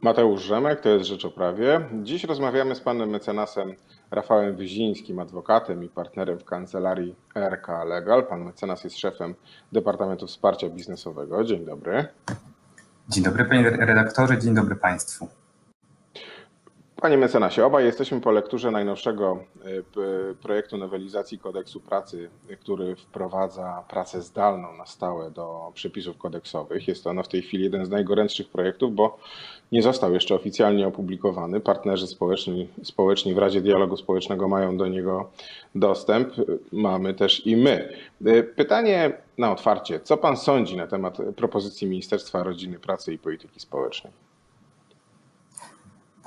Mateusz Rzemek, to jest Rzecz o Prawie. Dziś rozmawiamy z panem mecenasem Rafałem Wyzińskim, adwokatem i partnerem w kancelarii RK Legal. Pan mecenas jest szefem Departamentu Wsparcia Biznesowego. Dzień dobry. Dzień dobry panie redaktorze, dzień dobry państwu. Panie mecenasie, obaj jesteśmy po lekturze najnowszego e, projektu nowelizacji kodeksu pracy, który wprowadza pracę zdalną na stałe do przepisów kodeksowych. Jest to no w tej chwili jeden z najgorętszych projektów, bo nie został jeszcze oficjalnie opublikowany. Partnerzy społeczni, społeczni w Radzie Dialogu Społecznego mają do niego dostęp. Mamy też i my. E, pytanie na otwarcie. Co pan sądzi na temat propozycji Ministerstwa Rodziny, Pracy i Polityki Społecznej?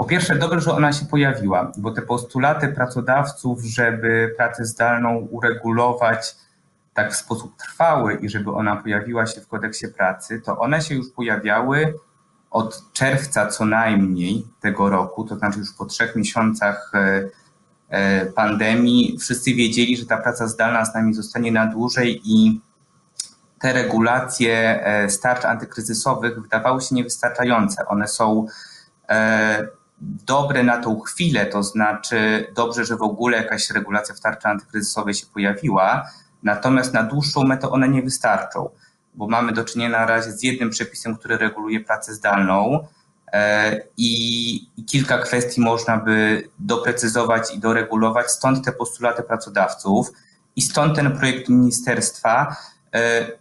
Po pierwsze, dobrze, że ona się pojawiła, bo te postulaty pracodawców, żeby pracę zdalną uregulować tak w sposób trwały i żeby ona pojawiła się w kodeksie pracy, to one się już pojawiały od czerwca co najmniej tego roku, to znaczy już po trzech miesiącach e, e, pandemii. Wszyscy wiedzieli, że ta praca zdalna z nami zostanie na dłużej i te regulacje e, starcz antykryzysowych wydawały się niewystarczające. One są dobre na tą chwilę, to znaczy dobrze, że w ogóle jakaś regulacja w tarczy antykryzysowej się pojawiła, natomiast na dłuższą metę one nie wystarczą, bo mamy do czynienia na razie z jednym przepisem, który reguluje pracę zdalną e, i, kilka kwestii można by doprecyzować i doregulować, stąd te postulaty pracodawców i stąd ten projekt ministerstwa,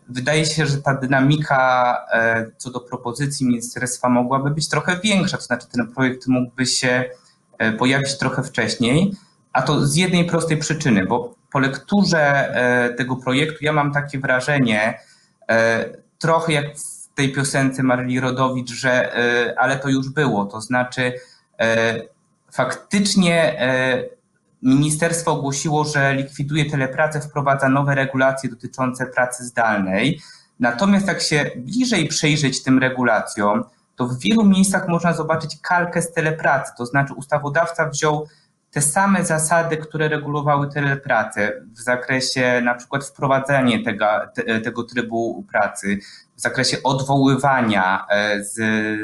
wydaje się, że ta dynamika e, co do propozycji ministerstwa mogłaby być trochę większa, to znaczy ten projekt mógłby się e, pojawić trochę wcześniej, a to z jednej prostej przyczyny, bo po lekturze tego projektu ja mam takie wrażenie, trochę jak w tej piosence Maryli Rodowicz, że ale to już było, to znaczy faktycznie Ministerstwo ogłosiło, że likwiduje telepracę, wprowadza nowe regulacje dotyczące pracy zdalnej. Natomiast jak się bliżej przyjrzeć tym regulacjom, to w wielu miejscach można zobaczyć kalkę z telepracy, to znaczy ustawodawca wziął te same zasady, które regulowały telepracę w zakresie na przykład wprowadzania tego, tego trybu pracy, w zakresie odwoływania e, z,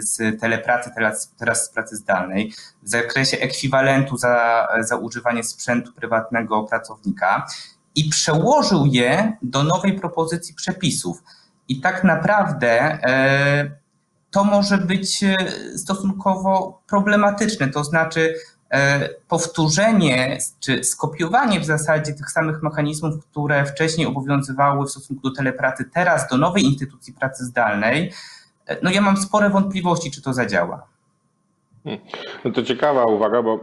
z telepracy, teraz, teraz z pracy zdalnej, w zakresie ekwiwalentu za, za używanie sprzętu prywatnego pracownika i przełożył je do nowej propozycji przepisów. I tak naprawdę e, to może być e, stosunkowo problematyczne, to znaczy powtórzenie czy skopiowanie w zasadzie tych samych mechanizmów, które wcześniej obowiązywały w stosunku do telepracy, teraz do nowej instytucji pracy zdalnej, e, no ja mam spore wątpliwości, czy to zadziała. Hmm. No to ciekawa uwaga, bo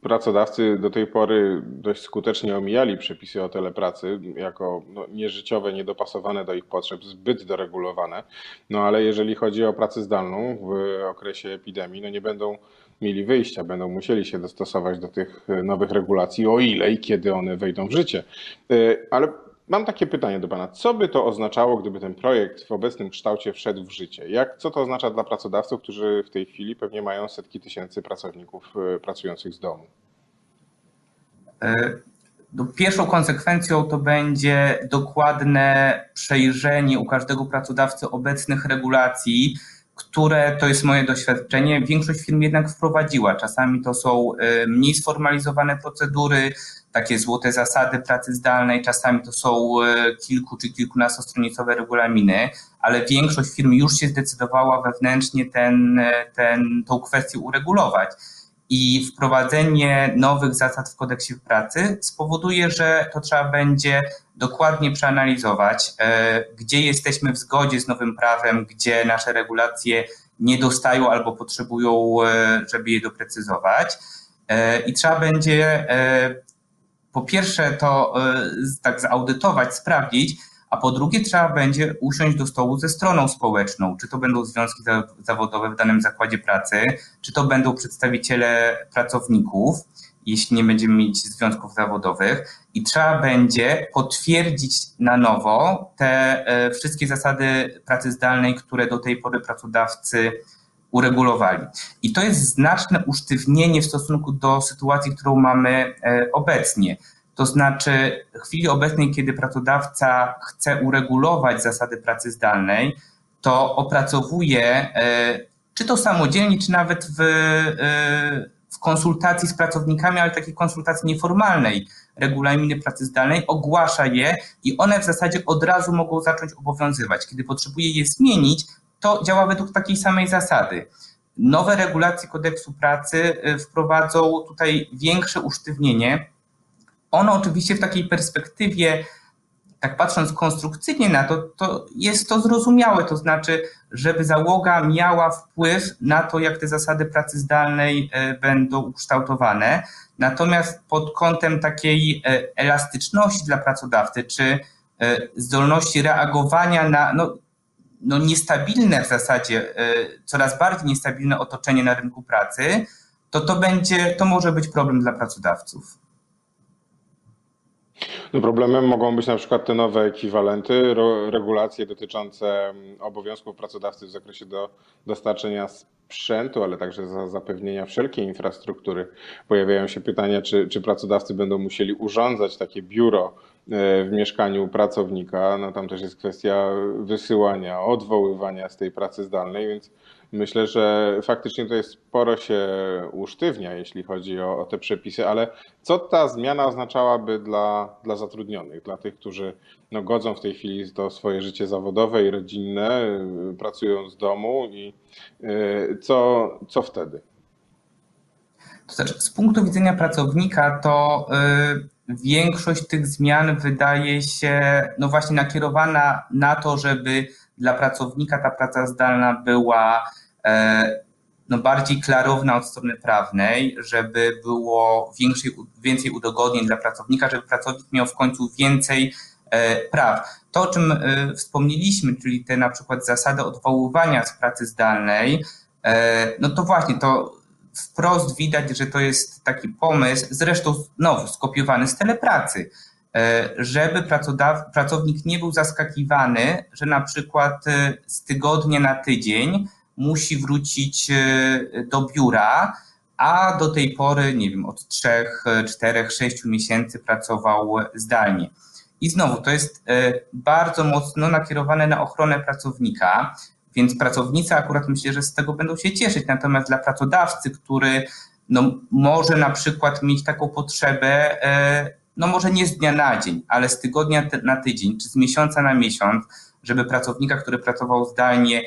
pracodawcy do tej pory dość skutecznie omijali przepisy o telepracy jako no, nieżyciowe, niedopasowane do ich potrzeb, zbyt doregulowane. No ale jeżeli chodzi o pracę zdalną w okresie epidemii, no nie będą mieli wyjścia, będą musieli się dostosować do tych e, nowych regulacji, o ile i kiedy one wejdą w życie. E, ale mam takie pytanie do Pana. Co by to oznaczało, gdyby ten projekt w obecnym kształcie wszedł w życie? Jak, co to oznacza dla pracodawców, którzy w tej chwili pewnie mają setki tysięcy pracowników e, pracujących z domu? No, pierwszą konsekwencją to będzie dokładne przejrzenie u każdego pracodawcy obecnych regulacji, które to jest moje doświadczenie, większość firm jednak wprowadziła. Czasami to są y, mniej sformalizowane procedury, takie złote zasady pracy zdalnej, czasami to są y, kilku czy kilkunastostronicowe regulaminy, ale większość firm już się zdecydowała wewnętrznie ten, ten, tą kwestię uregulować i wprowadzenie nowych zasad w kodeksie pracy spowoduje, że to trzeba będzie dokładnie przeanalizować, e, gdzie jesteśmy w zgodzie z nowym prawem, gdzie nasze regulacje nie dostają albo potrzebują, e, żeby je doprecyzować. E, I trzeba będzie po pierwsze to tak zaudytować, sprawdzić, a po drugie trzeba będzie usiąść do stołu ze stroną społeczną, czy to będą związki zawodowe w danym zakładzie pracy, czy to będą przedstawiciele pracowników, jeśli nie będziemy mieć związków zawodowych i trzeba będzie potwierdzić na nowo te e, wszystkie zasady pracy zdalnej, które do tej pory pracodawcy uregulowali. I to jest znaczne usztywnienie w stosunku do sytuacji, którą mamy e, obecnie. To znaczy, w chwili obecnej, kiedy pracodawca chce uregulować zasady pracy zdalnej, to opracowuje e, czy to samodzielnie, czy nawet w, w konsultacji z pracownikami, ale takiej konsultacji nieformalnej, regulaminy pracy zdalnej, ogłasza je i one w zasadzie od razu mogą zacząć obowiązywać. Kiedy potrzebuje je zmienić, to działa według takiej samej zasady. Nowe regulacje kodeksu pracy y, wprowadzą tutaj większe usztywnienie. Ono oczywiście w takiej perspektywie, tak patrząc konstrukcyjnie na to, to jest to zrozumiałe, to znaczy, żeby załoga miała wpływ na to, jak te zasady pracy zdalnej y, będą ukształtowane. Natomiast pod kątem takiej y, elastyczności dla pracodawcy, czy zdolności reagowania na, no, no, niestabilne w zasadzie, e, coraz bardziej niestabilne otoczenie na rynku pracy, to to będzie, to może być problem dla pracodawców. No problemem mogą być na przykład te nowe ekwiwalenty, regulacje dotyczące mm, obowiązków pracodawcy w zakresie do dostarczenia sprzętu, ale także za zapewnienia wszelkiej infrastruktury. Pojawiają się pytania, czy, czy pracodawcy będą musieli urządzać takie biuro E, w mieszkaniu pracownika. No tam też jest kwestia wysyłania, odwoływania z tej pracy zdalnej, więc myślę, że faktycznie jest sporo się usztywnia, jeśli chodzi o, o te przepisy, ale co ta zmiana oznaczałaby dla, dla zatrudnionych, dla tych, którzy no, godzą w tej chwili to swoje życie zawodowe i rodzinne, pracują z domu i e, co, co wtedy? To znaczy, z punktu widzenia pracownika, to y, większość tych zmian wydaje się no właśnie nakierowana na to, żeby dla pracownika ta praca zdalna była no bardziej klarowna od strony prawnej, żeby było większej, więcej udogodnień dla pracownika, żeby pracownik miał w końcu więcej e, praw. To, o czym e, wspomnieliśmy, czyli te na przykład zasady odwoływania z pracy zdalnej, no to właśnie to wprost widać, że to jest taki pomysł, zresztą znowu skopiowany z telepracy, e, żeby pracownik nie był zaskakiwany, że na przykład e, z tygodnia na tydzień musi wrócić e, do biura, a do tej pory, nie wiem, od 3, 4, 6 miesięcy pracował zdalnie. I znowu to jest bardzo mocno nakierowane na ochronę pracownika, więc pracownicy akurat myślę, że z tego będą się cieszyć. Natomiast dla pracodawcy, który no, może na przykład mieć taką potrzebę, e, no może nie z dnia na dzień, ale z tygodnia na tydzień, czy z miesiąca na miesiąc, żeby pracownika, który pracował zdalnie, e,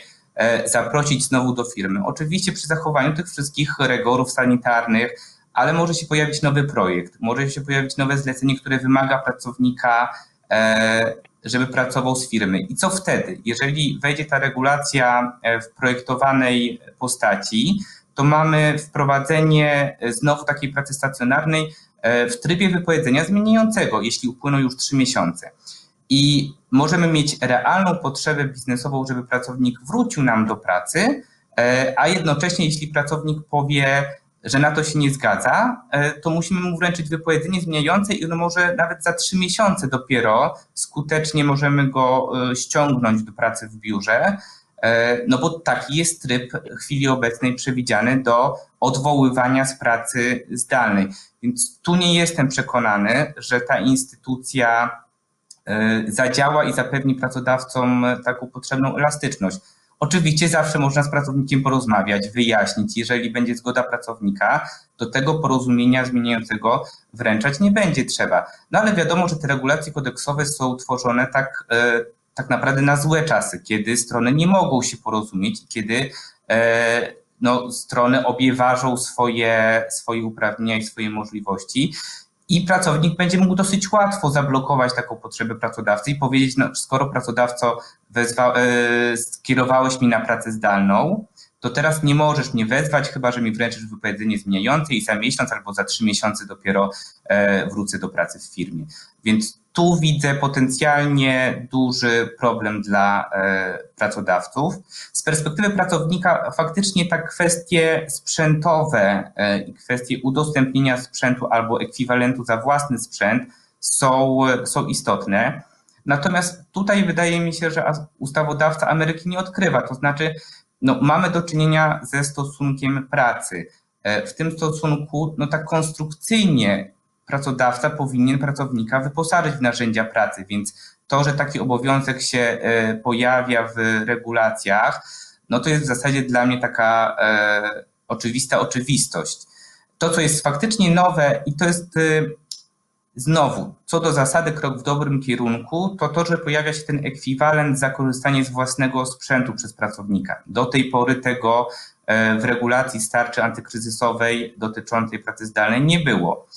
zaprosić znowu do firmy. Oczywiście przy zachowaniu tych wszystkich rygorów sanitarnych, ale może się pojawić nowy projekt, może się pojawić nowe zlecenie, które wymaga pracownika e, żeby pracował z firmy. I co wtedy? Jeżeli wejdzie ta regulacja e, w projektowanej postaci, to mamy wprowadzenie e, znowu takiej pracy stacjonarnej e, w trybie wypowiedzenia zmieniającego, jeśli upłyną już trzy miesiące. I możemy mieć realną potrzebę biznesową, żeby pracownik wrócił nam do pracy, a jednocześnie, jeśli pracownik powie, że na to się nie zgadza, e, to musimy mu wręczyć wypowiedzenie zmieniające i ono może nawet za trzy miesiące dopiero skutecznie możemy go e, ściągnąć do pracy w biurze, e, no bo taki jest tryb w chwili obecnej przewidziany do odwoływania z pracy zdalnej. Więc tu nie jestem przekonany, że ta instytucja zadziała i zapewni pracodawcom taką potrzebną elastyczność. Oczywiście zawsze można z pracownikiem porozmawiać, wyjaśnić. Jeżeli będzie zgoda pracownika, to tego porozumienia zmieniającego wręczać nie będzie trzeba. No ale wiadomo, że te regulacje kodeksowe są tworzone tak, e, tak naprawdę na złe czasy, kiedy strony nie mogą się porozumieć kiedy e, no, strony obie ważą swoje, swoje uprawnienia i swoje możliwości. I pracownik będzie mógł dosyć łatwo zablokować taką potrzebę pracodawcy i powiedzieć, no, skoro pracodawco wezwa, yy, skierowałeś mi na pracę zdalną, to teraz nie możesz mnie wezwać, chyba że mi wręczysz wypowiedzenie zmieniające i za miesiąc albo za trzy miesiące dopiero e, wrócę do pracy w firmie. Więc tu widzę potencjalnie duży problem dla e, pracodawców. Z perspektywy pracownika faktycznie tak kwestie sprzętowe e, i kwestie udostępnienia sprzętu albo ekwiwalentu za własny sprzęt są, są istotne. Natomiast tutaj wydaje mi się, że ustawodawca Ameryki nie odkrywa, to znaczy no, mamy do czynienia ze stosunkiem pracy. E, w tym stosunku, no tak konstrukcyjnie pracodawca powinien pracownika wyposażyć w narzędzia pracy, więc to, że taki obowiązek się e, pojawia w regulacjach, no to jest w zasadzie dla mnie taka e, oczywista oczywistość. To, co jest faktycznie nowe i to jest e, znowu, co do zasady krok w dobrym kierunku, to to, że pojawia się ten ekwiwalent za korzystanie z własnego sprzętu przez pracownika. Do tej pory tego w regulacji starczy antykryzysowej dotyczącej pracy zdalnej nie było.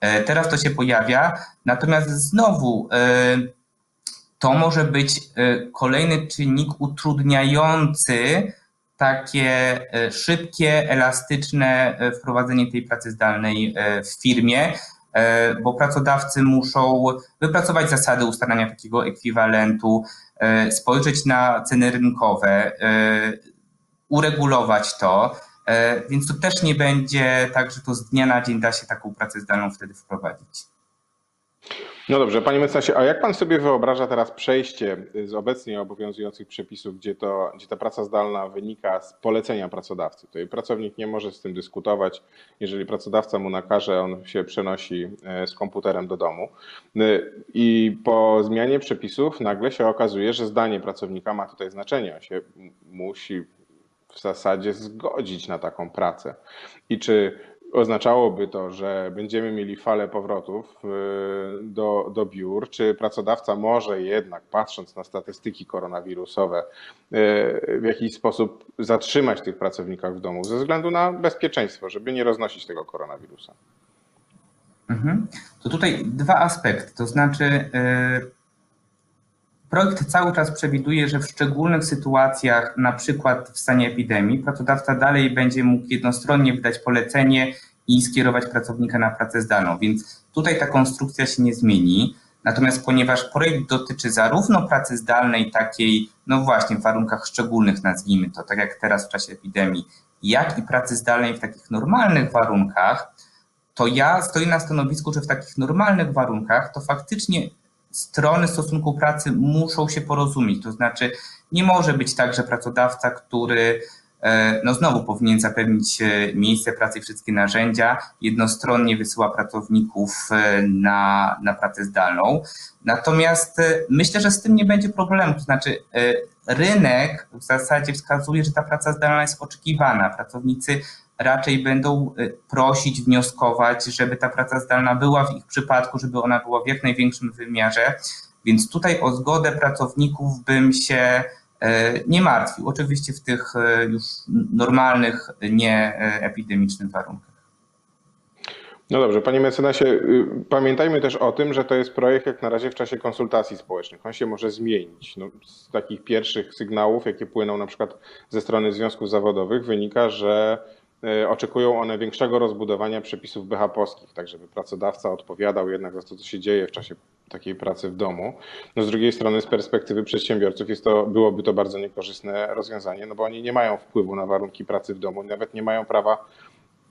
E, teraz to się pojawia, natomiast znowu e, to może być kolejny czynnik utrudniający takie szybkie, elastyczne wprowadzenie tej pracy zdalnej w firmie, E, bo pracodawcy muszą wypracować zasady ustalania takiego ekwiwalentu, e, spojrzeć na ceny rynkowe, e, uregulować to, więc to też nie będzie tak, że to z dnia na dzień da się taką pracę zdalną wtedy wprowadzić. No dobrze, panie mecenasie, a jak pan sobie wyobraża teraz przejście z obecnie obowiązujących przepisów, gdzie, to, gdzie ta praca zdalna wynika z polecenia pracodawcy? Tutaj pracownik nie może z tym dyskutować. Jeżeli pracodawca mu nakaże, on się przenosi e, z komputerem do domu. E, I po zmianie przepisów nagle się okazuje, że zdanie pracownika ma tutaj znaczenie. On się musi w zasadzie zgodzić na taką pracę. I czy oznaczałoby to, że będziemy mieli falę powrotów y, do, do biur, czy pracodawca może jednak, patrząc na statystyki koronawirusowe, y, w jakiś sposób zatrzymać tych pracowników w domu ze względu na bezpieczeństwo, żeby nie roznosić tego koronawirusa? Mhm. To tutaj dwa aspekty, to znaczy y, Projekt cały czas przewiduje, że w szczególnych sytuacjach, na przykład w stanie epidemii, pracodawca dalej będzie mógł jednostronnie wydać polecenie i skierować pracownika na pracę zdalną, więc tutaj ta konstrukcja się nie zmieni. Natomiast ponieważ projekt dotyczy zarówno pracy zdalnej, takiej, no właśnie, w warunkach szczególnych, nazwijmy to, tak jak teraz w czasie epidemii, jak i pracy zdalnej w takich normalnych warunkach, to ja stoję na stanowisku, że w takich normalnych warunkach to faktycznie strony stosunku pracy muszą się porozumieć. To znaczy, nie może być tak, że pracodawca, który e, no znowu powinien zapewnić e, miejsce pracy i wszystkie narzędzia, jednostronnie wysyła pracowników e, na, na pracę zdalną. Natomiast myślę, że z tym nie będzie problemu. To znaczy, rynek w zasadzie wskazuje, że ta praca zdalna jest oczekiwana. Pracownicy raczej będą y, prosić, wnioskować, żeby ta praca zdalna była w ich przypadku, żeby ona była w jak największym wymiarze. Więc tutaj o zgodę pracowników bym się y, nie martwił. Oczywiście w tych y, już normalnych, nie epidemicznych warunkach. No dobrze, panie mecenasie, pamiętajmy też o tym, że to jest projekt jak na razie w czasie konsultacji społecznych. On się może zmienić. No, z takich pierwszych sygnałów, jakie płyną na przykład ze strony związków zawodowych, wynika, że oczekują one większego rozbudowania przepisów BHP-owskich, tak żeby pracodawca odpowiadał jednak za to, co się dzieje w czasie takiej pracy w domu. No z drugiej strony z perspektywy przedsiębiorców jest to, byłoby to bardzo niekorzystne rozwiązanie, no bo oni nie mają wpływu na warunki pracy w domu, nawet nie mają prawa,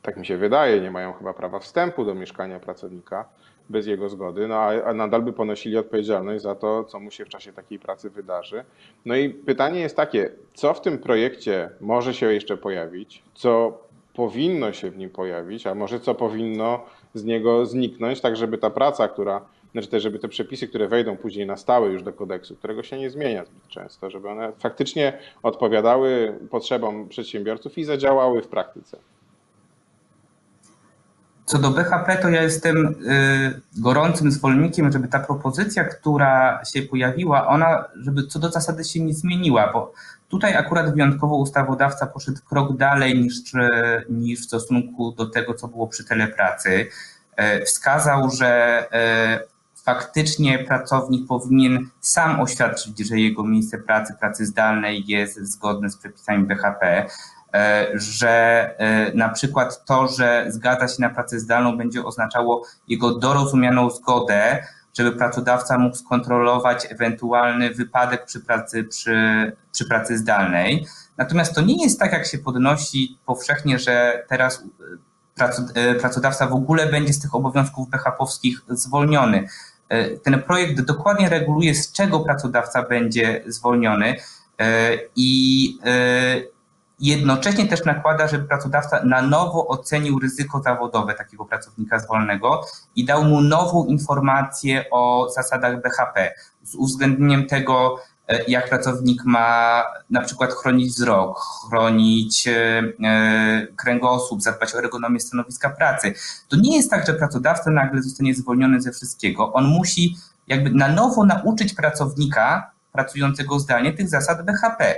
tak mi się wydaje, nie mają chyba prawa wstępu do mieszkania pracownika bez jego zgody, no a, nadal by ponosili odpowiedzialność za to, co mu się w czasie takiej pracy wydarzy. No i pytanie jest takie, co w tym projekcie może się jeszcze pojawić, co powinno się w nim pojawić, a może co powinno z niego zniknąć, tak żeby ta praca, która, znaczy też żeby te przepisy, które wejdą później na stałe już do kodeksu, którego się nie zmienia zbyt często, żeby one faktycznie odpowiadały potrzebom przedsiębiorców i zadziałały w praktyce. Co do BHP, to ja jestem y, gorącym zwolennikiem, żeby ta propozycja, która się pojawiła, ona, żeby co do zasady się nie zmieniła, bo tutaj akurat wyjątkowo ustawodawca poszedł krok dalej niż, niż w stosunku do tego, co było przy telepracy. E, wskazał, że e, faktycznie pracownik powinien sam oświadczyć, że jego miejsce pracy, pracy zdalnej jest zgodne z przepisami BHP. E, że e, na przykład to, że zgadza się na pracę zdalną będzie oznaczało jego dorozumianą zgodę, żeby pracodawca mógł skontrolować ewentualny wypadek przy pracy, przy, przy pracy zdalnej. Natomiast to nie jest tak, jak się podnosi powszechnie, że teraz e, pracodawca w ogóle będzie z tych obowiązków BHP-owskich zwolniony. Ten projekt dokładnie reguluje, z czego pracodawca będzie zwolniony i jednocześnie też nakłada, żeby pracodawca na nowo ocenił ryzyko zawodowe takiego pracownika zwolnego i dał mu nową informację o zasadach BHP z uwzględnieniem tego, e, jak pracownik ma na przykład chronić wzrok, chronić e, e, kręgosłup, zadbać o ergonomię stanowiska pracy. To nie jest tak, że pracodawca nagle zostanie zwolniony ze wszystkiego. On musi jakby na nowo nauczyć pracownika pracującego zdalnie tych zasad BHP.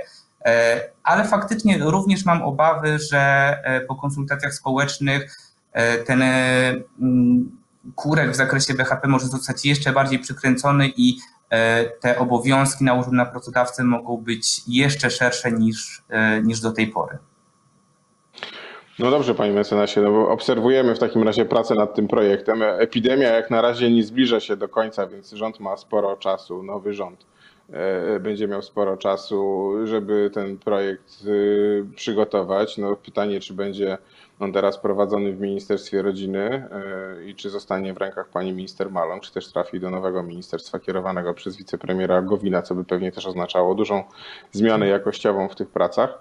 Ale faktycznie również mam obawy, że po konsultacjach społecznych ten mm, kurek w zakresie BHP może zostać jeszcze bardziej przykręcony i e, te obowiązki nałożone na pracodawcę mogą być jeszcze szersze niż, e, niż do tej pory. No dobrze, panie mecenasie, no bo obserwujemy w takim razie pracę nad tym projektem. Epidemia jak na razie nie zbliża się do końca, więc rząd ma sporo czasu, nowy rząd e, będzie miał sporo czasu, żeby ten projekt przygotować. No pytanie, czy będzie on teraz prowadzony w Ministerstwie Rodziny e, i czy zostanie w rękach pani minister Maląg, czy też trafi do nowego ministerstwa kierowanego przez wicepremiera Gowina, co by pewnie też oznaczało dużą zmianę jakościową w tych pracach.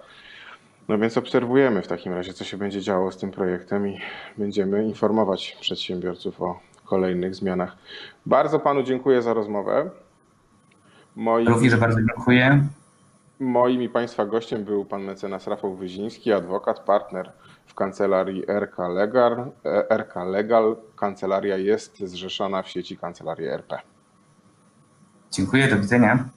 No więc obserwujemy w takim razie, co się będzie działo z tym projektem i będziemy informować przedsiębiorców o kolejnych zmianach. Bardzo panu dziękuję za rozmowę. Moim... Również bardzo dziękuję. Moim i Państwa gościem był pan mecenas Rafał Wyziński, adwokat, partner w kancelarii RK Legal. RK Legal. Kancelaria jest zrzeszona w sieci Kancelarii RP. Dziękuję, do widzenia.